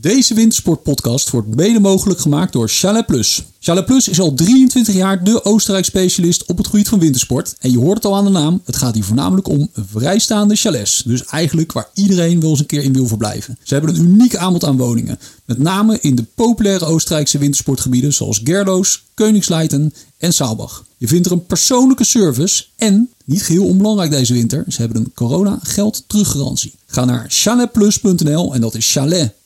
Deze wintersportpodcast wordt mede mogelijk gemaakt door Chalet Plus. Chalet Plus is al 23 jaar de Oostenrijk specialist op het gebied van wintersport. En je hoort het al aan de naam, het gaat hier voornamelijk om vrijstaande chalets. Dus eigenlijk waar iedereen wel eens een keer in wil verblijven. Ze hebben een uniek aanbod aan woningen. Met name in de populaire Oostenrijkse wintersportgebieden zoals Gerloos, Koningsleiten en Saalbach. Je vindt er een persoonlijke service en, niet geheel onbelangrijk deze winter, ze hebben een corona geld teruggarantie. Ga naar chaletplus.nl en dat is chalet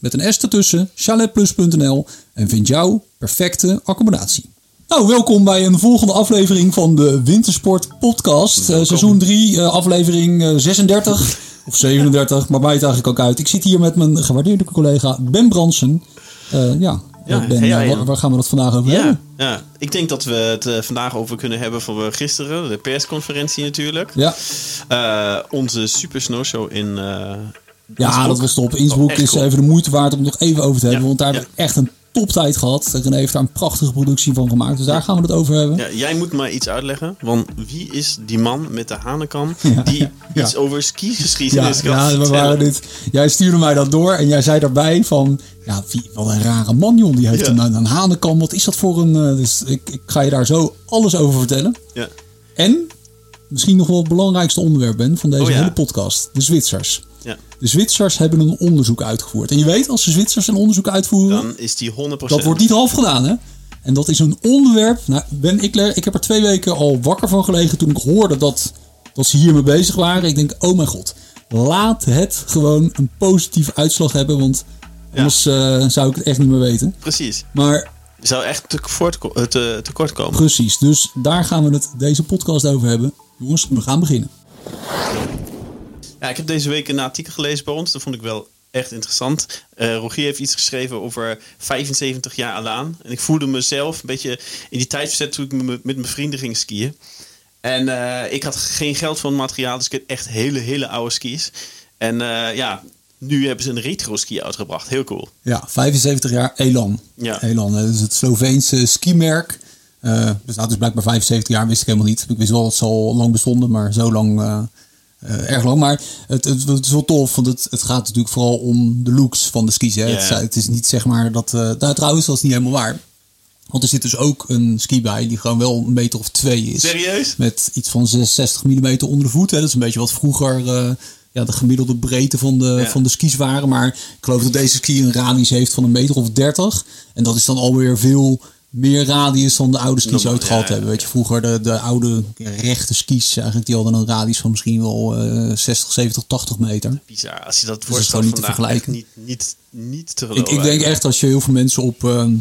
met een S ertussen, chaletplus.nl en vind jouw perfecte accommodatie. Nou, welkom bij een volgende aflevering van de Wintersport Podcast. Uh, seizoen 3, uh, aflevering uh, 36 of 37, maar maakt eigenlijk ook uit. Ik zit hier met mijn gewaardeerde collega Ben Bransen. ja, ja, ben, waar, waar, gaan we het vandaag over hebben? Ja, ik denk dat we het vandaag over kunnen hebben van gisteren, de persconferentie natuurlijk. Ja. onze super snowshow in ja, dat was top. Innsbruck Oh, is cool. even de moeite waard om het nog even over te hebben. Ja, Want daar ja. hebben we echt een toptijd gehad. René heeft daar een prachtige productie van gemaakt. Dus daar gaan we het over hebben. Ja, jij moet maar iets uitleggen, want wie is die man met de hanekam Ja, die iets over skigeschiedenis kan ja, we waren dit. Jij stuurde mij dat door en jij zei daarbij van. Ja, wie, wat een rare man, joh. Die heeft een, een hanenkam. Wat is dat voor een. eh, dus ik, ik ga je daar zo alles over vertellen. Ja. En misschien nog wel het belangrijkste onderwerp, Ben, van deze Oh hele podcast: de Zwitsers. Ja. De Zwitsers hebben een onderzoek uitgevoerd. En je weet, als de Zwitsers een onderzoek uitvoeren. Dan is die 100%. Dat wordt niet half gedaan, hè? En dat is een onderwerp. Nou, Ben Ikler, ik heb er twee weken al wakker van gelegen toen ik hoorde dat, dat ze hiermee bezig waren. Ik denk, oh mijn god, laat het gewoon een positieve uitslag hebben, want anders eh, zou ik het echt niet meer weten. Precies. Maar zou echt te, voort, eh, te, tekort komen. precies, dus daar gaan we het deze podcast over hebben. Jongens, we gaan beginnen. Ja, ik heb deze week een artikel gelezen bij ons. Dat vond ik wel echt interessant. Eh, Rogier heeft iets geschreven over 75 jaar Alaan. En ik voelde mezelf een beetje in die tijd verzet toen ik met mijn vrienden ging skiën. En eh, ik had geen geld voor het materiaal, dus ik heb echt hele, hele oude skis. En eh, ja, nu hebben ze een retro ski uitgebracht. Heel cool. Ja, 75 jaar Elan. Ja. Elan, dat is het Sloveense skimerk. Bestaat dus blijkbaar 75 jaar, wist ik helemaal niet. Ik wist wel dat ze al lang bestonden, maar zo lang, eh, erg lang. Maar het, het, het is wel tof, want het, het gaat natuurlijk vooral om de looks van de skis. Hè. Het, het is niet zeg maar dat... nou, trouwens, dat is niet helemaal waar. Want er zit dus ook een ski bij die gewoon wel een meter of twee is. Serieus? Met iets van 66 mm onder de voet. Hè. Dat is een beetje wat vroeger eh, ja, de gemiddelde breedte van de, Ja. van de skis waren. Maar ik geloof dat deze ski een radius heeft van een meter of 30. En dat is dan alweer veel meer radius dan de oude skis Normaal, ooit ja, gehad ja, hebben. Weet je, vroeger de, de oude rechte skis, eigenlijk, die hadden een radius van misschien wel eh 60, 70, 80 meter. Bizar. Als je dat is voorstelt gewoon niet te vergelijken. Niet, niet, niet te Ik, geloven. ik denk echt als je heel veel mensen op, ehm,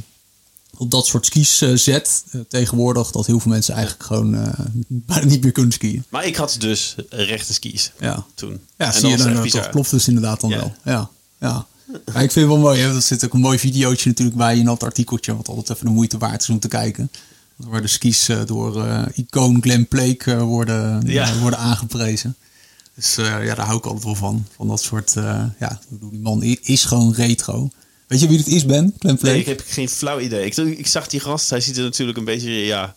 op dat soort skis eh, zet eh, tegenwoordig, dat heel veel mensen eigenlijk gewoon eh, bijna niet meer kunnen skiën. Maar ik had dus rechte skis Ja. toen. Ja, En zie dat je was dan toch klopt dus inderdaad dan wel. Ja, ja. Maar ik vind het wel mooi, hè? er zit ook een mooi videootje natuurlijk bij in dat artikeltje, wat altijd even de moeite waard is om te kijken. Waar de skis eh, door eh, icoon Glenn Plake eh, worden, Ja. worden aangeprezen. Dus ja, daar hou ik altijd wel van. Van dat soort, ja, die man is gewoon retro. Weet je wie het is, Ben? Glenn Plake? Nee, ik heb geen flauw idee. Ik, ik zag die gast, hij ziet er natuurlijk een beetje, ja,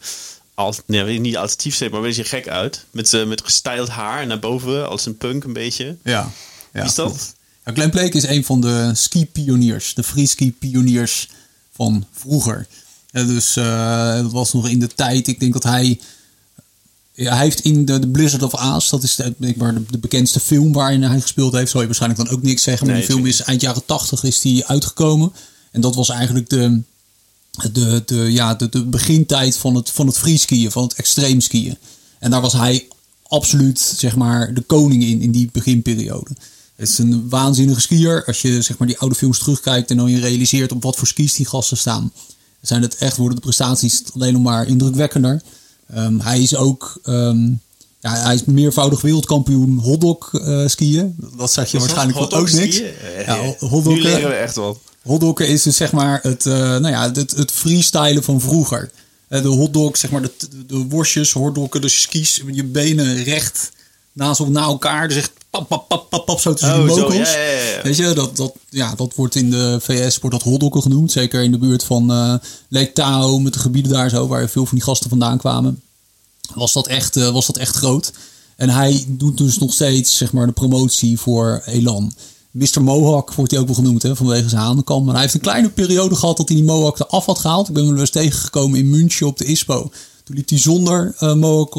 als, nee, niet alternatief zijn, maar een beetje gek uit. Met, met gestyled haar naar boven, als een punk een beetje. Ja. ja is dat? Ja, Glenn Plake is een van de ski-pioniers. De freeski-pioniers van vroeger. Ja, dus eh, dat was nog in de tijd. Ik denk dat hij... Ja, hij heeft in de, de Blizzard of Aas, dat is de, de, de bekendste film waarin hij gespeeld heeft. Zal je waarschijnlijk dan ook niks zeggen. Maar Nee, die film is eind jaren 80 is die uitgekomen. En dat was eigenlijk de, de, de, ja, de, de begintijd van het, van het freeskiën, van het extreem skiën. En daar was hij absoluut zeg maar, de koning in, in die beginperiode. Het is een waanzinnige skier. Als je zeg maar, die oude films terugkijkt en dan je realiseert op wat voor skis die gasten staan. Zijn het echt, worden de prestaties alleen nog maar indrukwekkender. Ehm, hij is ook ehm, ja, hij is meervoudig wereldkampioen hotdog eh, skiën. Dat zeg je dat waarschijnlijk wel ook niks. skiën? Eh, Ja, eh, hotdog, nu leren eh, we echt wat. Hotdoggen is dus zeg maar het, eh, nou ja, het, het freestylen van vroeger. Eh, de hotdog, zeg maar de, de worstjes, hotdoggen, dus je skis, je benen recht naast na elkaar. Dus echt pap, pap, pap, pap, pap zo tussen Oh, de zo, mogels. ja, ja, ja. Weet je, dat, dat, ja, dat wordt in de VS wordt dat hotdoggen genoemd. Zeker in de buurt van eh Lake Tahoe, met de gebieden daar zo, waar veel van die gasten vandaan kwamen. Was dat echt, eh, was dat echt groot. En hij doet dus nog steeds zeg maar, de promotie voor Elan. Mr. Mohawk wordt hij ook wel genoemd hè, vanwege zijn hanenkam. Maar hij heeft een kleine periode gehad dat hij die Mohawk eraf had gehaald. Ik ben hem wel eens tegengekomen in München op de ISPO. Toen liep hij zonder uh, Mohawk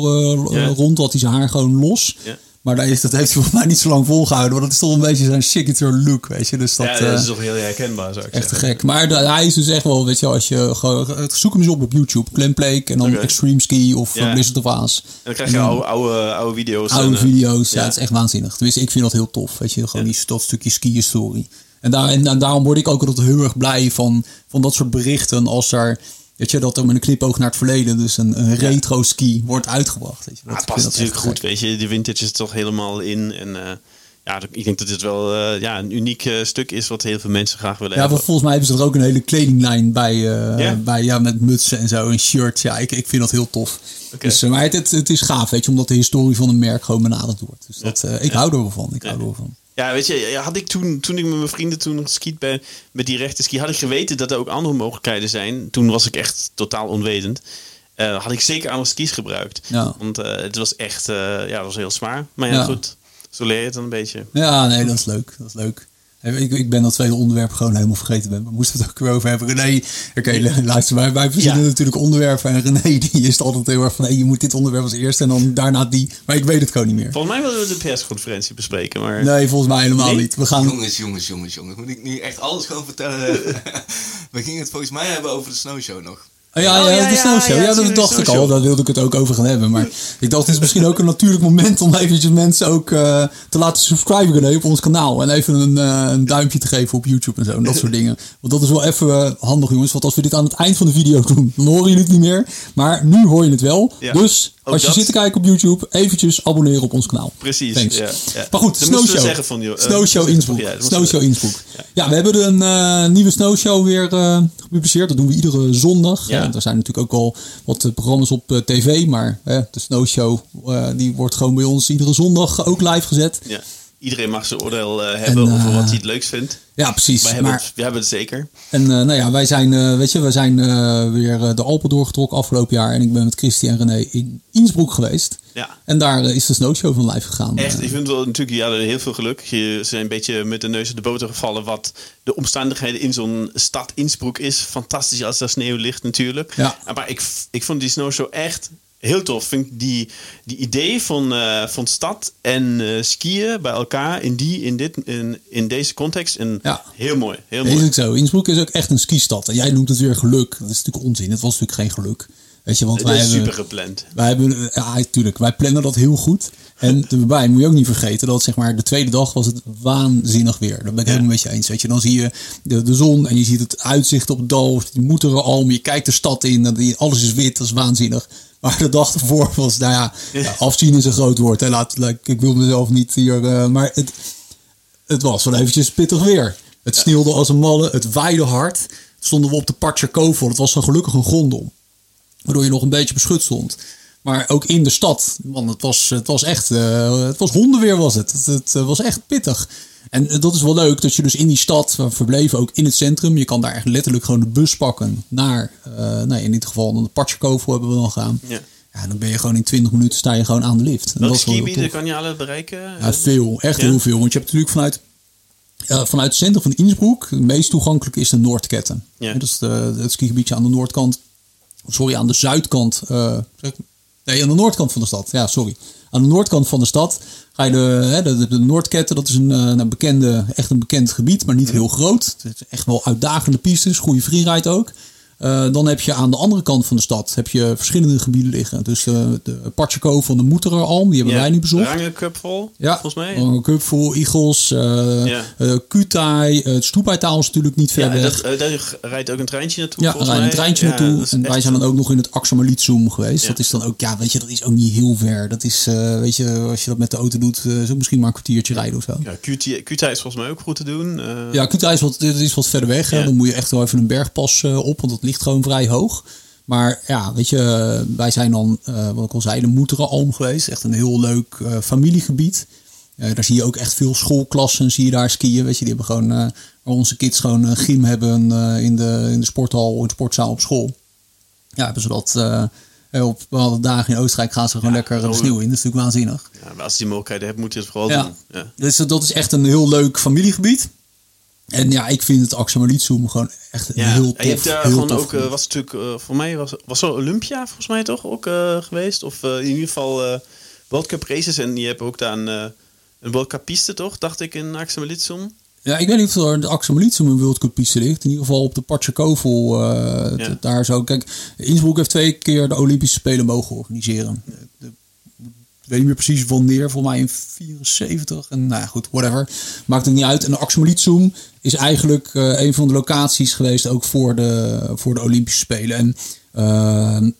Ja. rond, had hij zijn haar gewoon los. Ja. Maar daar is, dat heeft hij volgens mij niet zo lang volgehouden. Want dat is toch een beetje zijn signature look, weet je. Dus dat, ja, dat is toch heel herkenbaar, zou ik Echt te gek. Maar de- hij is dus echt wel, weet je, als je gewoon, zoek hem eens op op YouTube. Glen Blake en dan. Extreme Ski of Ja. Blizzard of Aas. En dan krijg je oude, oude, oude video's. Oude en, video's. Ja. ja. het is echt waanzinnig. Tenminste, ik vind dat heel tof. Weet je, gewoon die, dat stukje ski-historie. En, daar, en, en daarom word ik ook altijd heel erg blij van, van dat soort berichten. Als daar, weet je, dat er met een knipoog naar het verleden, dus een, een retro ski wordt uitgebracht. Weet je. Dat- het vind past natuurlijk goed, gek. weet je. De vintage is toch helemaal in. En eh, ja, ik denk dat dit wel eh, ja, een uniek eh, stuk is wat heel veel mensen graag willen Ja, hebben. want volgens mij hebben ze er ook een hele kledinglijn bij, Ja? bij ja, met mutsen en zo en shirts. Ja, ik, ik vind dat heel tof. Dus, maar het, het, het is gaaf, weet je, omdat de historie van een merk gewoon benaderd wordt. Dus dat, ik Ja. hou er wel van. Ik Ja. hou er wel van. Ja, weet je, had ik toen, toen ik met mijn vrienden toen geskiet ben met die rechte ski, had ik geweten dat er ook andere mogelijkheden zijn. Toen was ik echt totaal onwetend. Eh, had ik zeker andere skis gebruikt. Ja. Want eh, het was echt, eh, ja, het was heel zwaar. Maar ja, Ja. goed, zo leer je het dan een beetje. Ja, nee, dat is leuk. Dat is leuk. Ik, ik ben dat tweede onderwerp gewoon helemaal vergeten ben. We moesten het ook weer over hebben. René, oké, luister, wij, wij verzinnen Ja. natuurlijk onderwerpen. En René, die is altijd heel erg van, hey, je moet dit onderwerp als eerste en dan daarna die. Maar ik weet het gewoon niet meer. Volgens mij willen we de persconferentie bespreken, maar... Nee, volgens mij helemaal Nee? niet. We gaan, Jongens, jongens, jongens, jongens. Moet ik nu echt alles gewoon vertellen? We gingen het volgens mij hebben over de snowshow nog. Oh ja, Oh, ja, ja, de ja, snowshow. ja, Ja, dat dacht ik al. Daar wilde ik het ook over gaan hebben. Maar ik dacht, het is misschien ook een natuurlijk moment om eventjes mensen ook eh, te laten subscriben op ons kanaal. En even een, eh, een duimpje te geven op YouTube en zo. En dat soort dingen. Want dat is wel even eh, handig, jongens. Want als we dit aan het eind van de video doen, dan horen jullie het niet meer. Maar nu hoor je het wel. Ja, Dus als je dat. zit te kijken op YouTube, eventjes abonneren op ons kanaal. Precies, Thanks. ja, ja. Maar goed, Snowshow. zeggen van, joh, eh, snowshow dat- Innsbruck. ja, snowshow Innsbruck. Ja. we hebben een eh, nieuwe Snowshow weer eh, gepubliceerd. Dat doen we iedere zondag. Ja. Er zijn natuurlijk ook al wat programma's op tv. Maar de Snowshow die wordt gewoon bij ons iedere zondag ook live gezet. Ja. Iedereen mag zijn oordeel eh, hebben En, over eh, wat hij het leukst vindt. Ja, precies. Wij hebben, maar, het, we hebben het zeker. en eh, nou ja, wij zijn, eh, weet je, wij zijn eh, weer eh, de Alpen doorgetrokken afgelopen jaar. En ik ben met Christy en René in Innsbruck geweest. Ja. En daar eh, is de Snowshow van live gegaan. Echt, Eh, ik vind wel natuurlijk, ja, heel veel geluk. Je zijn een beetje met de neus in de boter gevallen wat de omstandigheden in zo'n stad Innsbruck is. Fantastisch als er sneeuw ligt natuurlijk. Ja. Maar ik, ik vond die snowshow echt heel tof. Vind ik die, die idee van, eh, van stad en eh, skiën bij elkaar in, die, in, dit, in, in deze context. En Ja. Heel mooi, heel Is mooi. ook zo. Innsbruck is ook echt een skistad. En jij noemt het weer geluk. Dat is natuurlijk onzin. Het was natuurlijk geen geluk. Weet je, want wij is hebben, super gepland. wij hebben, ja, natuurlijk, wij plannen dat heel goed. En daarbij moet je ook niet vergeten dat zeg maar de tweede dag was het waanzinnig weer. Dat ben ik helemaal met je eens. Weet je, dan zie je de, de zon en je ziet het uitzicht op het dal, die Moeterenalm, je kijkt de stad in, en alles is wit, dat is waanzinnig. Maar de dag ervoor was, nou ja, afzien is een groot woord. Hè. Laat, ik wil mezelf niet hier, eh, maar het, het was wel eventjes pittig weer. Het sneeuwde als een malle, het waaide hard. Stonden we op de Partjerkovel, het was zo gelukkig een grondom. Waardoor je nog een beetje beschut stond. Maar ook in de stad, man, het was, het was echt, eh, het was hondenweer was het. Het, het, eh, was echt pittig. En eh, dat is wel leuk, dat je dus in die stad, we verbleven ook in het centrum. Je kan daar echt letterlijk gewoon de bus pakken naar, eh nou, in dit geval dan de Partjerkovel hebben we dan gaan. Ja. Ja, dan ben je gewoon in 20 minuten sta je gewoon aan de lift. En Welke dat skigebieden kan je alle bereiken? Ja, veel. Echt Ja? heel veel. Want je hebt natuurlijk vanuit, eh, vanuit het centrum van Innsbruck, het meest toegankelijk is de Noordketten. Ja. Dat is de, het skigebiedje aan de noordkant. Sorry, aan de zuidkant. eh, nee, aan de noordkant van de stad. Ja, sorry. Aan de noordkant van de stad ga je de, de, de, de. Dat is een, eh, een bekende, echt een bekend gebied, maar niet heel groot. Het is echt wel uitdagende pistes, goede freeride ook. Eh, dan heb je aan de andere kant van de stad heb je verschillende gebieden liggen. Dus eh, de Partjeko van de Moeteralm, die hebben wij nu bezocht. Rangen Cup vol, Ja, volgens mij. voor Eagles, eh Ja. Kutai, uh, het Stoepaitaal is natuurlijk niet ver Ja, weg. dat, daar rijdt ook een treintje naartoe. ja, rijdt een treintje naartoe. en wij zijn dan ook nog in het Axamerlitzum geweest. Dat is dan ook, ja, weet je, dat is ook niet heel ver. Dat is, weet je, als je dat met de auto doet, is ook misschien maar een kwartiertje rijden of zo. Ja, QT is volgens mij ook goed te doen. Ja, Kutai is wat, is wat verder weg. Dan moet je echt wel even een bergpas op, want dat ligt gewoon vrij hoog. Maar ja, weet je, wij zijn dan, eh, wat ik al zei, de Moeterenalm geweest. Echt een heel leuk eh, familiegebied. Eh, daar zie je ook echt veel schoolklassen, zie je daar skiën. Weet je, die hebben gewoon, waar onze kids gewoon een gym hebben in, de, in de sporthal, in de sportzaal op school. Ja, hebben ze dat, op bepaalde dagen in Oostenrijk gaan ze gewoon lekker de sneeuw in. Dat is natuurlijk waanzinnig. Ja, maar als je die mogelijkheid hebt, moet je het vooral Ja. doen. Ja. Dus dat is echt een heel leuk familiegebied. En ja, ik vind het Axamalitsum gewoon echt Ja, heel en tof, je hebt daar heel gewoon ook, eh, gebied. was natuurlijk, eh, voor mij was, was er Olympia volgens mij toch ook eh, geweest? Of eh, in ieder geval eh World Cup races. En je hebt ook daar een, eh, een World Cup piste toch, dacht ik, in Axamelitsum. Ja, ik weet niet of er de Axamalitsum een World Cup piste ligt. In ieder geval op de Patjakovel. eh Ja. Daar zo. Kijk, Innsbruck heeft twee keer de Olympische Spelen mogen organiseren. De- weet niet meer precies wanneer. Volgens mij in 74. En nou ja, goed, whatever. Maakt het niet uit. En de Axamalitsum is eigenlijk eh, een van de locaties geweest ook voor de, voor de Olympische Spelen. En ehm,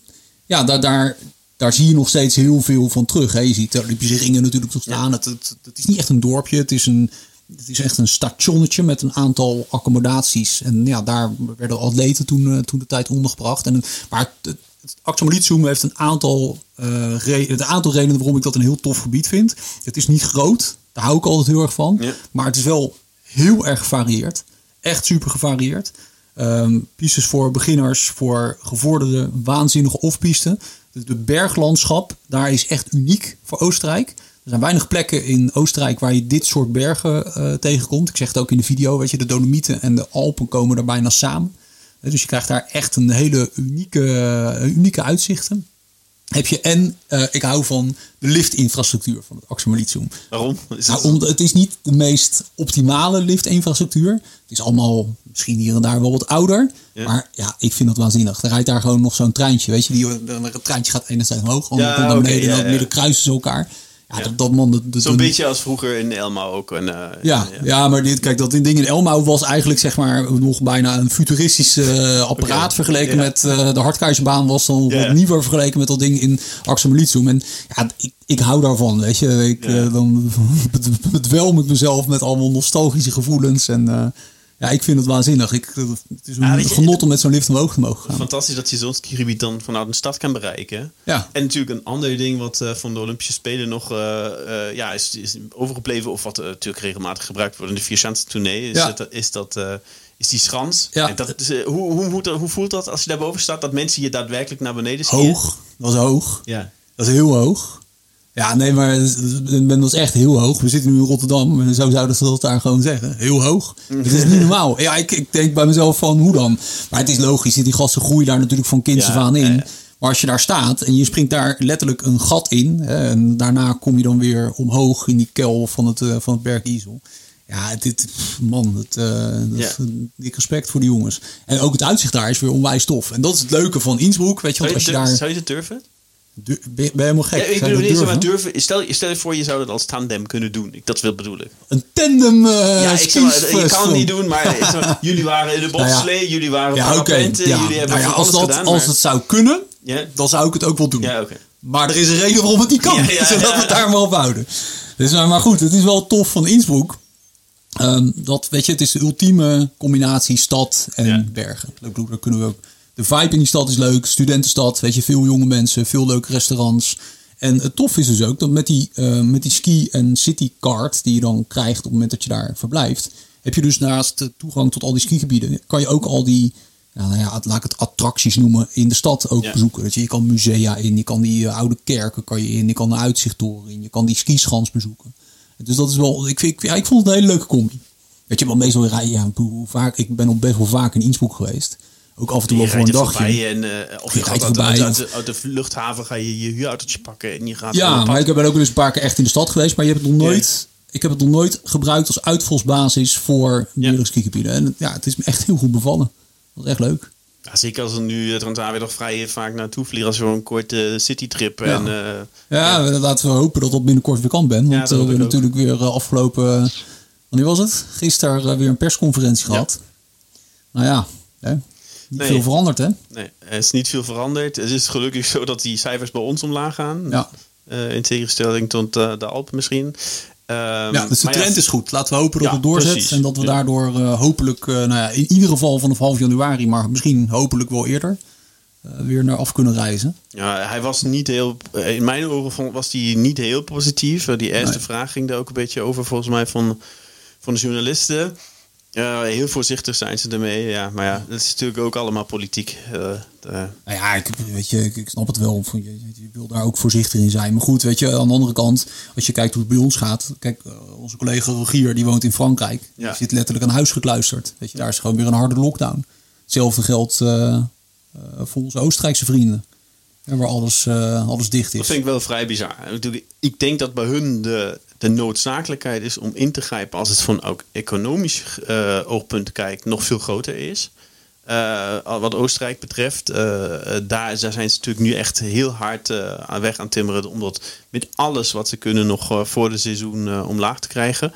ja, daar, daar, daar zie je nog steeds heel veel van terug. Hè. Je ziet de Olympische ringen natuurlijk nog staan. Het, het, het is niet echt een dorpje. Het is, een, het is echt een stationnetje met een aantal accommodaties. En ja, daar werden atleten toen, eh, toen de tijd ondergebracht. En, maar het, Axamalitsum heeft een aantal, eh het aantal redenen waarom ik dat een heel tof gebied vind. Het is niet groot. Daar hou ik altijd heel erg van. Ja. Maar het is wel heel erg gevarieerd. Echt super gevarieerd. Ehm pistes voor beginners, voor gevorderden, waanzinnige off-pisten. De berglandschap, daar is echt uniek voor Oostenrijk. Er zijn weinig plekken in Oostenrijk waar je dit soort bergen eh, tegenkomt. Ik zeg het ook in de video, weet je, de Dolomieten en de Alpen komen daar bijna samen. Dus je krijgt daar echt een hele unieke, eh, unieke uitzichten. Heb je en eh, ik hou van de liftinfrastructuur van het Axamalitsum. Waarom? Is Nou, het- om- het is niet de meest optimale liftinfrastructuur. Het is allemaal misschien hier en daar wel wat ouder. Ja. Maar ja, ik vind dat waanzinnig. Er rijdt daar gewoon nog zo'n treintje. Weet je, die, het treintje gaat enerzijds omhoog, Ja, komt naar beneden. ja, en dan midden kruisen ze elkaar. Ja, Ja. dat, dat man... Zo'n beetje als vroeger in Elma ook. En, eh, ja, ja, maar dit, kijk, dat ding in Elmau was eigenlijk zeg maar nog bijna een futuristisch eh, apparaat vergeleken ja. met uh, de hardkeizerbaan was dan Ja. wat nieuwer vergeleken met dat ding in Axamalitsum. En ja, ik, ik hou daarvan, weet je. Ik, Ja. eh, dan bedwelm ik mezelf met allemaal nostalgische gevoelens en eh, ja, ik vind het waanzinnig. Ik, het is een Ja, je, genot om met zo'n lift omhoog te mogen gaan. Fantastisch dat je zo'n skigebied dan vanuit een stad kan bereiken. Ja. En natuurlijk een ander ding wat eh, van de Olympische Spelen nog eh, eh, ja, is, is overgebleven... of wat eh, natuurlijk regelmatig gebruikt wordt in de vierchance tournee... is, Ja. het, is, dat, eh, is die schans. Ja. En dat, is, eh, hoe, hoe, dat- hoe voelt dat als je daarboven staat... dat mensen je daadwerkelijk naar beneden skiën? Hoog, dat was hoog. Ja. Dat is heel hoog. Ja, nee, maar dat is echt heel hoog. We zitten nu in Rotterdam en zo zouden ze dat daar gewoon zeggen. Heel hoog. Het is niet normaal. Ja, ik, ik denk bij mezelf van hoe dan? Maar het is logisch. Die gasten groeien daar natuurlijk van kinds Ja, af aan in. Maar als je daar staat en je springt daar letterlijk een gat in. Hè, en daarna kom je dan weer omhoog in die kel van het, eh, van het. Ja, dit, man, het, eh, dat Ja. dik respect voor die jongens. En ook het uitzicht daar is weer onwijs tof. En dat is het leuke van Innsbruck. Weet je, want als je daar... zou je het durven? Du- Ben je, ben je helemaal gek? Ja, ik bedoel, dat niet, maar durven? Stel, stel je voor, je zou dat als tandem kunnen doen. Ik, dat wil bedoel ik. Een tandem eh Ja, ik zeg maar, je kan het niet doen, maar zeg jullie waren in de Nou ja. bobslee, jullie waren Ja, oké. parapenten, Ja. jullie hebben Nou ja, als dat, gedaan. als het zou kunnen, Ja, dan zou ik het ook wel doen. ja. Maar er is een reden waarom het niet kan. Zodat we het daar maar op houden. Dus, eh, maar goed, het is wel tof van Innsbruck. Ehm, dat, weet je, het is de ultieme combinatie stad en bergen. Ik bedoel, daar kunnen we ook. De vibe in die stad is leuk. Studentenstad, weet je, veel jonge mensen, veel leuke restaurants. En het tof is dus ook dat met die, eh, met die ski- en citycard die je dan krijgt op het moment dat je daar verblijft, heb je dus naast de toegang tot al die skigebieden, kan je ook al die, nou ja, laat ik het attracties noemen, in de stad ook Ja. bezoeken. Dat je, je kan musea in, je kan die eh, oude kerken kan je in, je kan de uitzichttoren in, je kan die skischans bezoeken. Dus dat is wel, ik, vind, ik, ja, ik vond het een hele leuke combi. Weet je, want meestal rij je, ja, hoe vaak, ik ben al best wel vaak in Innsbruck geweest. Ook af en toe wel voor een dagje. en, eh, of Je gaat uit, voorbij, uit, de luchthaven ga je je huurautootje pakken en je gaat Ja, maar ik ben ook wel eens een paar keer echt in de stad geweest. Maar je hebt het nog nooit, ik heb het nog nooit gebruikt als uitvalsbasis voor meerdere skigebieden. En ja, het is me echt heel goed bevallen. Dat is echt leuk. Ja, zeker als er nu het weer nog vrij vaak naartoe vliegen als voor een korte citytrip. En, eh, Ja, laten we hopen dat dat binnenkort weer kan ben. Ja, Want eh, we hebben natuurlijk weer eh, afgelopen, wanneer was het? Gisteren eh, weer een persconferentie Ja. gehad. Nou ja, hè? Niet Nee. veel veranderd hè. nee, er is niet veel veranderd. Het is gelukkig zo dat die cijfers bij ons omlaag gaan. Ja. Eh, in tegenstelling tot eh, de Alpen misschien. Ehm, Ja, dus de ja, trend is goed. Laten we hopen dat Ja, het doorzet. precies. En dat we daardoor eh, hopelijk, nou ja, in ieder geval vanaf half januari, maar misschien hopelijk wel eerder, weer naar af kunnen reizen. Ja, hij was niet heel. In mijn vond- was hij niet heel positief. Die eerste Nee. vraag ging daar ook een beetje over, volgens mij, van, van de journalisten. Ja, heel voorzichtig zijn ze ermee. Ja, maar ja, dat is natuurlijk ook allemaal politiek. Uh, de... Nou ja, ik, weet je, ik, ik snap het wel. Je, je, wil daar ook voorzichtig in zijn. Maar goed, weet je, aan de andere kant, als je kijkt hoe het bij ons gaat. Kijk, uh, onze collega Rogier, die woont in Frankrijk. Ja. Die zit letterlijk aan huis gekluisterd. Weet je, daar is gewoon weer een harde lockdown. Hetzelfde geldt uh, voor onze Oostenrijkse vrienden. waar alles, alles dicht is. Dat vind ik wel vrij bizar. Ik denk dat bij hun de, de noodzakelijkheid is om in te grijpen als het van ook economisch uh, oogpunt kijkt nog veel groter is. Uh, wat Oostenrijk betreft, uh, daar, daar, zijn ze natuurlijk nu echt heel hard aan weg aan timmeren. Om dat met alles wat ze kunnen nog voor de seizoen omlaag te krijgen.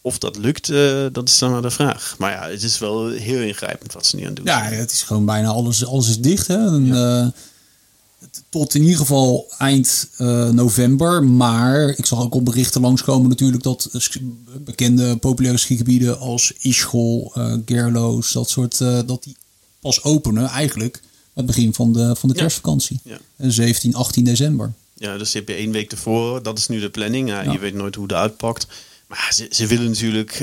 Of dat lukt, dat is dan maar de vraag. Maar ja, het is wel heel ingrijpend wat ze nu aan doen. Ja, het is gewoon bijna alles, alles is dicht. Hè? En, ja tot in ieder geval eind uh, november. Maar ik zag ook op berichten langskomen natuurlijk dat bekende populaire skigebieden als Ischgl, uh, Gerloos, dat soort, uh, dat die pas openen eigenlijk het begin van de, van de kerstvakantie. Ja. ja. 17, 18 december. Ja, dus heb je één week ervoor. Dat is nu de planning. Ja, Je weet nooit hoe dat uitpakt. Maar ze, ze willen natuurlijk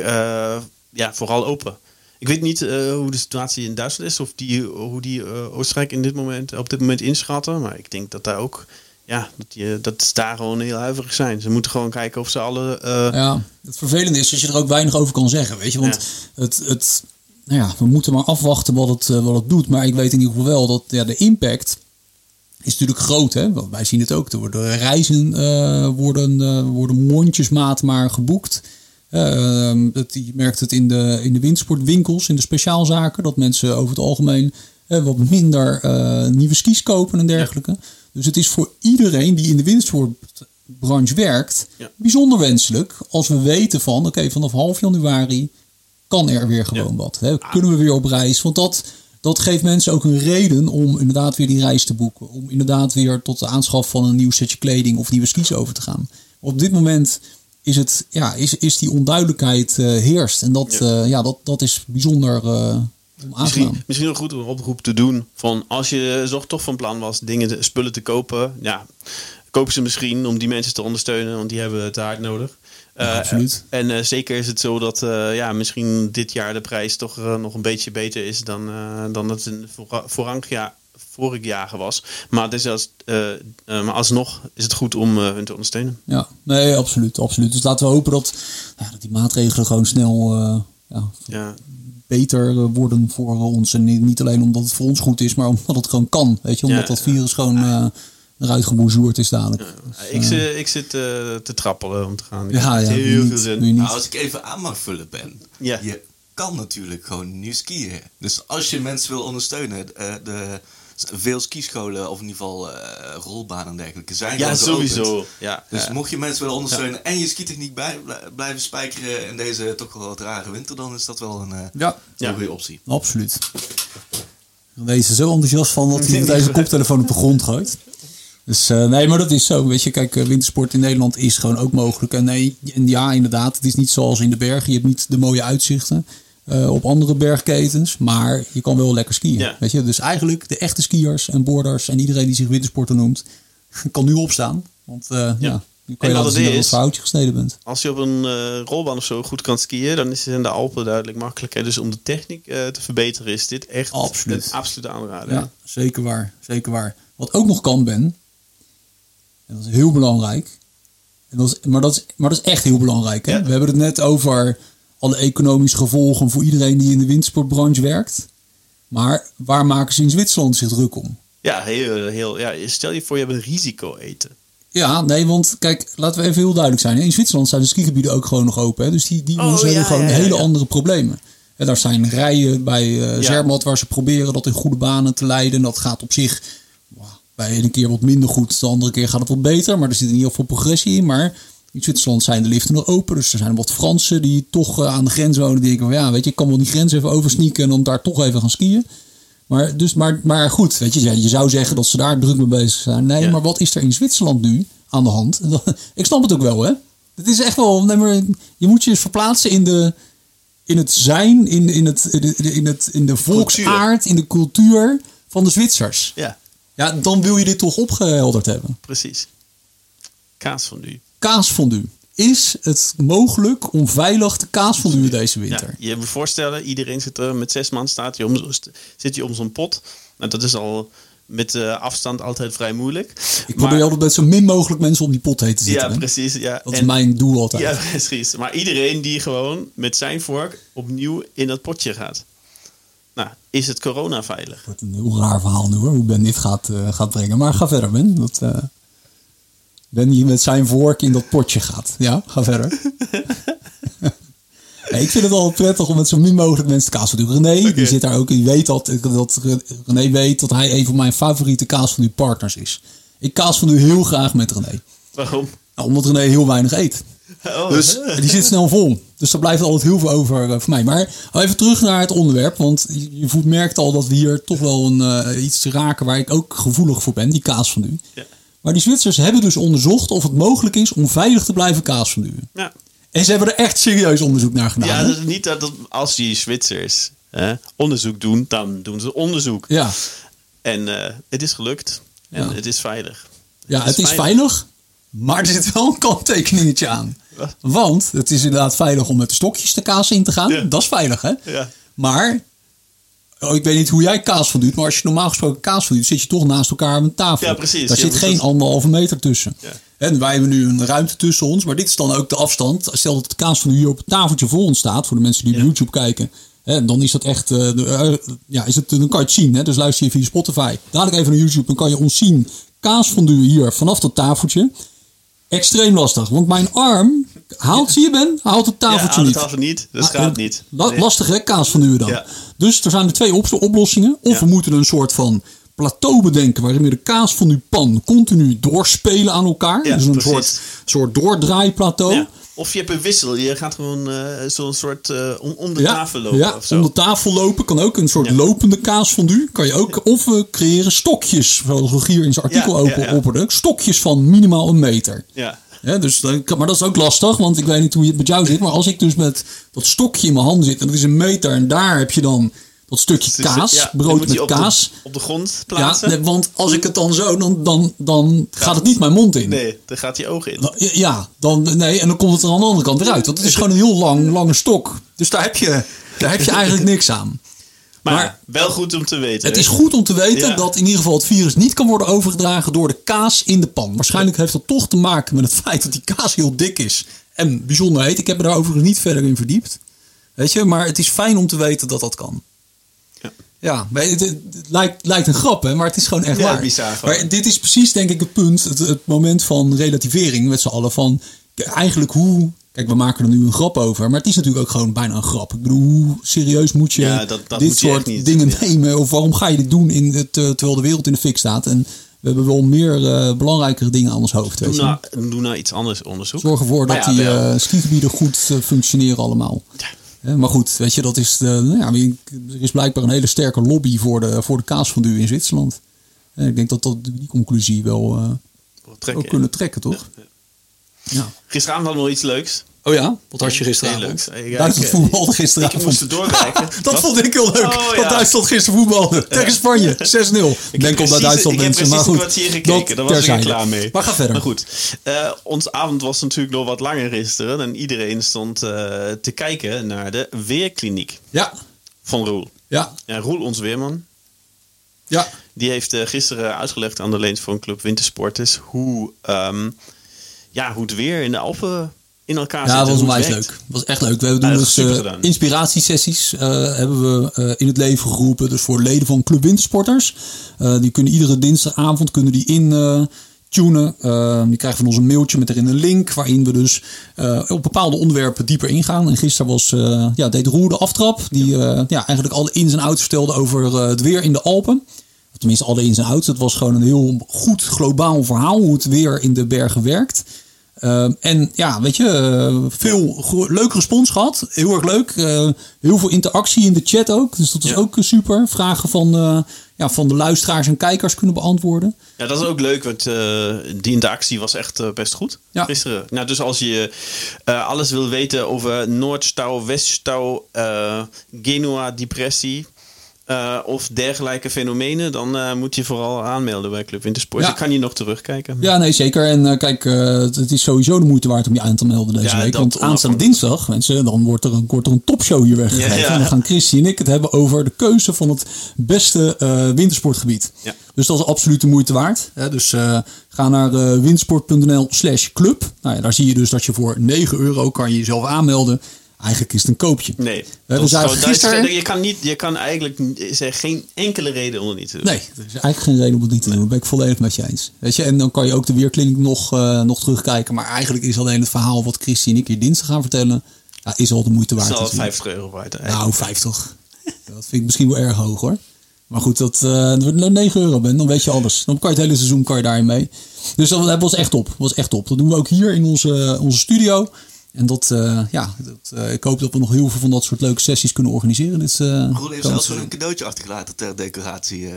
ja, vooral open. Ik weet niet uh, hoe de situatie in Duitsland is, of die, hoe die uh, Oostenrijk in dit moment, op dit moment inschatten. Maar ik denk dat daar ook, ja, dat, die, dat ze daar gewoon heel huiverig zijn. Ze moeten gewoon kijken of ze alle. Uh... Ja, het vervelende is dat je er ook weinig over kan zeggen, weet je. Want het, het, nou ja, we moeten maar afwachten wat het, wat het doet. Maar ik weet in ieder geval wel dat ja, de impact is natuurlijk groot. Hè? Want wij zien het ook. Er worden reizen worden, worden mondjesmaat maar geboekt. Uh, dat, je merkt het in de, in de windsportwinkels, in de speciaalzaken, dat mensen over het algemeen uh, wat minder uh, nieuwe skis kopen en dergelijke. Dus het is voor iedereen die in de windsportbranche werkt bijzonder wenselijk als we weten van oké, vanaf half januari kan er weer gewoon wat. Hè? Kunnen we weer op reis? Want dat, dat geeft mensen ook een reden om inderdaad weer die reis te boeken. Om inderdaad weer tot de aanschaf van een nieuw setje kleding of nieuwe skis over te gaan. Op dit moment is, het, ja, is, is die onduidelijkheid uh, heerst. En dat, ja. Uh, ja. dat, dat is bijzonder uh, misschien, misschien een goed oproep te doen van als je zo toch van plan was dingen, spullen te kopen, ja, koop ze misschien om die mensen te ondersteunen, want die hebben het hard nodig. Ja, absoluut. En zeker is het zo dat ja, misschien dit jaar de prijs toch nog een beetje beter is dan, dan het in vorig jaar, vorig jaar was. Maar, het is als, uh, uh, maar alsnog is het goed om uh, hun te ondersteunen. Ja, nee, absoluut, absoluut. Dus laten we hopen dat, ja, dat die maatregelen gewoon snel ja, ja. beter worden voor ons. En niet alleen omdat het voor ons goed is, maar omdat het gewoon kan. Weet je, omdat ja, dat virus gewoon eruit gebonjourd is dadelijk. Dus, ik, zit, ik zit te trappelen om te gaan. Ik ja, ja, heel veel zin. Nou, als ik even aan mag vullen ben. Ja. Je kan natuurlijk gewoon nu skiën. Dus als je mensen wil ondersteunen, de veel skischolen, of in ieder geval uh, rolbanen en dergelijke, zijn Ja, sowieso. Ja, dus mocht je mensen willen ondersteunen en je skitechniek bij, blijven spijkeren in deze toch wel wat rare winter, dan is dat wel een, uh, ja. een goede optie. Absoluut. Wees er zo enthousiast van dat hij met deze koptelefoon op de grond gooit. Dus uh, nee, maar dat is zo. Weet je, kijk, wintersport in Nederland is gewoon ook mogelijk. En nee, en ja, inderdaad, het is niet zoals in de bergen. Je hebt niet de mooie uitzichten. Uh, op andere bergketens. Maar je kan wel lekker skiën. Ja. Weet je? Dus eigenlijk de echte skiers en boarders en iedereen die zich wintersporter noemt, kan nu opstaan. Want uh, ja. ja. nu kan je laten zien dat foutje gesneden bent. Als je op een uh, rolbaan of zo goed kan skiën, dan is het in de Alpen duidelijk makkelijker. Dus om de techniek te verbeteren is dit echt absoluut. een absolute aanrader. Ja, zeker waar. Zeker waar. Wat ook nog kan, Ben, en dat is heel belangrijk. En dat is, maar, dat is, maar dat is echt heel belangrijk. Hè? We hebben het net over alle economische gevolgen voor iedereen die in de windsportbranche werkt. Maar waar maken ze in Zwitserland zich druk om? Ja, heel, heel, ja, stel je voor je hebt een risico eten. Ja, nee, want kijk, laten we even heel duidelijk zijn. In Zwitserland zijn de skigebieden ook gewoon nog open. Hè? Dus die, die oh, hebben gewoon hele andere problemen. En daar zijn rijen bij uh, Zermatt waar ze proberen dat in goede banen te leiden. Dat gaat op zich bij een keer wat minder goed, de andere keer gaat het wat beter. Maar er zit in ieder geval progressie in. Maar in Zwitserland zijn de liften nog open. Dus er zijn wat Fransen die toch eh, aan de grens wonen. Die denken van ja, weet je, ik kan wel die grens even oversneaken en dan daar toch even gaan skiën. Maar, dus, maar, maar goed, weet je, je zou zeggen dat ze daar druk mee bezig zijn. Nee, maar wat is er in Zwitserland nu aan de hand? ik snap het ook wel, hè? Het is echt wel, nee, maar je moet je eens verplaatsen in, de, in het zijn, in, in, het, in, het, in de volksaard, in de cultuur van de Zwitsers. Ja. Ja, dan wil je dit toch opgehelderd hebben. Precies. Kaas van nu kaasfondue. is het mogelijk om veilig de kaas van duwen deze winter? Ja, je moet voorstellen, iedereen zit er met zes man, staat je om, zit je om zo'n pot. Nou, dat is al met uh, afstand altijd vrij moeilijk. Ik probeer maar, altijd met zo min mogelijk mensen om die pot heen te zitten. Ja, precies. Ja. Dat is mijn doel altijd. Ja, precies. Maar iedereen die gewoon met zijn vork opnieuw in dat potje gaat. Nou, is het corona veilig? Wordt een heel raar verhaal nu hoor, hoe Ben dit gaat, uh, gaat brengen. Maar ga verder Ben. Dat, uh, ben die met zijn vork in dat potje gaat. Ja, ga verder. ik vind het wel prettig om met zo min mogelijk mensen te kaas te doen. René, die zit daar ook. Die weet dat, dat René weet dat hij een van mijn favoriete kaas van uw partners is. Ik kaas van u heel graag met René. Waarom? Nou, omdat René heel weinig eet. Oh. Dus die zit snel vol. Dus daar blijft altijd heel veel over uh, voor mij. Maar even terug naar het onderwerp. Want je, je merkt al dat we hier toch wel een, uh, iets raken waar ik ook gevoelig voor ben. Die kaas van u. Ja. Maar die Zwitsers hebben dus onderzocht of het mogelijk is om veilig te blijven kaas van u. Ja. En ze hebben er echt serieus onderzoek naar gedaan. Ja, dat is niet dat, als die Zwitsers hè, onderzoek doen, dan doen ze onderzoek. Ja. En uh, het is gelukt. En ja. het is veilig. Ja, het is, veilig. maar er zit wel een kanttekeningetje aan. Wat? Want het is inderdaad veilig om met de stokjes de kaas in te gaan. Ja. Dat is veilig, hè? Ja. Maar Oh, ik weet niet hoe jij kaas verduurt, maar als je normaal gesproken kaas verduurt, zit je toch naast elkaar aan een tafel. Ja, precies. Daar zit geen anderhalve meter tussen. Ja. En wij hebben nu een ruimte tussen ons, maar dit is dan ook de afstand. Stel dat de kaas van hier op het tafeltje voor ons staat, voor de mensen die op YouTube kijken. Hè, dan is dat echt, uh, ja, is het, dan kan je het zien. Hè? Dus luister je via Spotify. Dadelijk even naar YouTube, dan kan je ons zien. Kaas van hier vanaf dat tafeltje. Extreem lastig, want mijn arm haalt, zie je Ben, haalt het tafeltje ja, niet. het tafel niet, dat gaat ah, niet. Nee. Lastig hè, kaas van nu dan. Ja. Dus er zijn er twee oplossingen. Of we moeten een soort van plateau bedenken waarin we de kaas van uw pan continu doorspelen aan elkaar. dus een soort, soort doordraaiplateau. Of je hebt een wissel. Je gaat gewoon uh, zo'n soort uh, om, om, de tafel lopen. Ja, of zo. om de tafel lopen kan ook een soort lopende kaas van u. Kan je ook, of we creëren stokjes, zoals Rogier in zijn artikel open opperde. Stokjes van minimaal een meter. Ja. Dus, maar dat is ook lastig, want ik weet niet hoe het met jou zit. Maar als ik dus met dat stokje in mijn hand zit en dat is een meter en daar heb je dan dat stukje kaas, brood met kaas. De, op de grond plaatsen. Ja, want als ik het dan zo, dan, dan, dan gaat, het niet mijn mond in. Nee, dan gaat die ogen in. Ja, dan, nee, en dan komt het er aan de andere kant eruit. Want het is gewoon een heel lang, lange stok. Dus daar heb je, daar heb je eigenlijk niks aan. Maar, wel goed om te weten. Het is goed om te weten dat in ieder geval het virus niet kan worden overgedragen door de kaas in de pan. Waarschijnlijk heeft dat toch te maken met het feit dat die kaas heel dik is en bijzonder heet. Ik heb me daar overigens niet verder in verdiept. Weet je, maar het is fijn om te weten dat dat kan. Ja, ja het, het, lijkt, lijkt een grap, hè, maar het is gewoon echt waar. Bizar, maar dit is precies, denk ik, het punt, het, het moment van relativering met z'n allen. Van eigenlijk hoe Kijk, we maken er nu een grap over, maar het is natuurlijk ook gewoon bijna een grap. Ik bedoel, hoe serieus moet je ja, dat, dat dit moet soort niet, dingen nemen? Of waarom ga je dit doen in het, uh, terwijl de wereld in de fik staat? En we hebben wel meer uh, belangrijkere dingen aan ons hoofd. Doe nou, doe nou iets anders onderzoek. Zorg ervoor dat ja, die uh, skigebieden goed functioneren allemaal. Ja. maar goed, weet je, dat is de, nou ja, er is blijkbaar een hele sterke lobby voor de, voor de kaasfondue in Zwitserland. En ik denk dat, dat die conclusie wel, wel kunnen trekken, toch? Ja. Gisteravond hadden we nog iets leuks. Oh ja? Wat had je gisteravond? Ja, Duitsland voetbal gisteravond. Ik moest doorwerken. dat vond ik heel leuk. Oh, ja. Dat Duitsland gisteren voetbalde. Tegen Spanje. 6-0. Ik denk op dat Duitsland mensen. Maar goed. Ik heb gekeken. Daar was ik klaar mee. Maar ga verder. Maar goed. Uh, ons avond was natuurlijk nog wat langer gisteren. En iedereen stond uh, te kijken naar de weerkliniek. Ja. Van Roel. Ja. Ja, Roel, ons weerman. Ja. Die heeft uh, gisteren uitgelegd aan de Leens voor een club Wintersporters hoe... Um, ja, hoe het weer in de Alpen in elkaar ja, zit. Ja, dat was onwijs leuk. Dat was echt leuk. We hebben doen dus uh, inspiratiesessies uh, hebben we uh, in het leven geroepen. Dus voor leden van Club Wintersporters. die kunnen iedere dinsdagavond kunnen die in tunen. die krijgen van ons een mailtje met erin een link. Waarin we dus op bepaalde onderwerpen dieper ingaan. En gisteren was, ja, deed Roer de aftrap. Die ja. ja. eigenlijk alle ins en outs vertelde over het weer in de Alpen. Tenminste, alle ins en outs. Het was gewoon een heel goed globaal verhaal hoe het weer in de bergen werkt. Uh, en ja, weet je, uh, veel leuke respons gehad. Heel erg leuk. Uh, heel veel interactie in de chat ook. Dus dat is ja. ook super. Vragen van, ja, van de luisteraars en kijkers kunnen beantwoorden. Ja, dat is ook leuk, want die interactie was echt best goed ja. gisteren. Nou, dus als je alles wil weten over Noordstouw, Weststouw, Genua, depressie uh, of dergelijke fenomenen, dan uh, moet je vooral aanmelden bij Club Wintersport. Ja. Ik kan je nog terugkijken. Ja, nee, zeker. En uh, kijk, het is sowieso de moeite waard om je aan te melden deze ja, week. Want aanstaande dinsdag, mensen, dan wordt er een, wordt er een topshow hier weggegeven. Ja, en dan gaan Christy en ik het hebben over de keuze van het beste wintersportgebied. Dus dat is absoluut de moeite waard. Hè? Dus ga naar wintersport.nl slash club. Nou ja, daar zie je dus dat je voor 9 euro kan je jezelf aanmelden. Eigenlijk is het een koopje. Nee. We hebben gisteren... je, kan niet, je kan eigenlijk er geen enkele reden om het niet te doen. Nee, er is eigenlijk geen reden om het niet te doen. Dat ben ik volledig met je eens. Weet je, en dan kan je ook de Weerkliniek nog, uh, nog terugkijken. Maar eigenlijk is alleen het verhaal wat Christy en ik hier dinsdag gaan vertellen... Ja, is al de moeite waard. Het is al 50 euro waard. Eigenlijk. Nou, 50. dat vind ik misschien wel erg hoog hoor. Maar goed, dat uh, het 9 euro bent, dan weet je alles. Dan kan je het hele seizoen kan je daarin mee. Dus dat was echt op. was echt op. Dat doen we ook hier in onze, onze studio. En dat, uh, ja, dat, uh, ik hoop dat we nog heel veel van dat soort leuke sessies kunnen organiseren. Dit, uh, Roel heeft zelfs een cadeautje achtergelaten ter decoratie.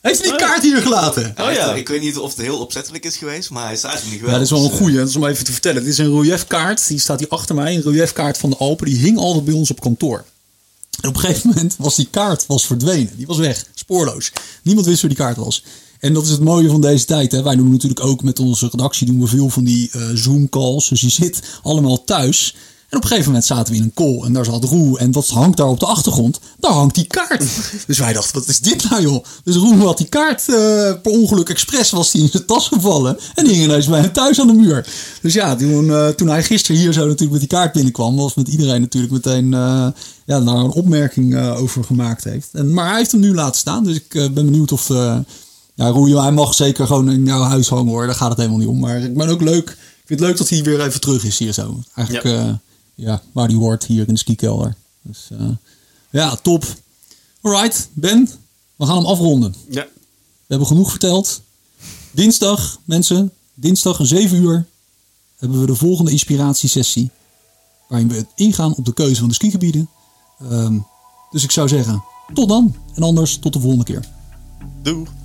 Heeft hij die kaart hier gelaten? Oh ja. Ik weet niet of het heel opzettelijk is geweest, maar hij staat er niet wel. Ja, dat is wel een goeie. Dat is om even te vertellen. Dit is een reliefkaart. Die staat hier achter mij. Een reliefkaart van de Alpen. Die hing altijd bij ons op kantoor. En op een gegeven moment was die kaart was verdwenen. Die was weg. Spoorloos. Niemand wist waar die kaart was. En dat is het mooie van deze tijd. Hè. Wij doen natuurlijk ook met onze redactie doen we veel van die uh, Zoom-calls. Dus je zit allemaal thuis. En op een gegeven moment zaten we in een call en daar zat Roe. En wat hangt daar op de achtergrond? Daar hangt die kaart. dus wij dachten, wat is dit nou joh? Dus Roe had die kaart uh, per ongeluk expres was die in zijn tas gevallen. En die hing ineens bij hem thuis aan de muur. Dus ja, toen, uh, toen hij gisteren hier zo natuurlijk met die kaart binnenkwam... was met iedereen natuurlijk meteen uh, ja, daar een opmerking over gemaakt heeft. En, maar hij heeft hem nu laten staan. Dus ik ben benieuwd of ja, Roejo, hij mag zeker gewoon in jouw huis hangen hoor. Daar gaat het helemaal niet om. Maar ik ben ook leuk. Ik vind het leuk dat hij weer even terug is hier zo. Eigenlijk, ja, uh, ja waar hij hoort hier in de skikelder. Dus uh, ja, top. Alright, Ben. We gaan hem afronden. Ja. We hebben genoeg verteld. Dinsdag, mensen. Dinsdag, 7 uur. Hebben we de volgende inspiratiesessie. Waarin we ingaan op de keuze van de skigebieden. Um, dus ik zou zeggen, tot dan. En anders tot de volgende keer. Doei.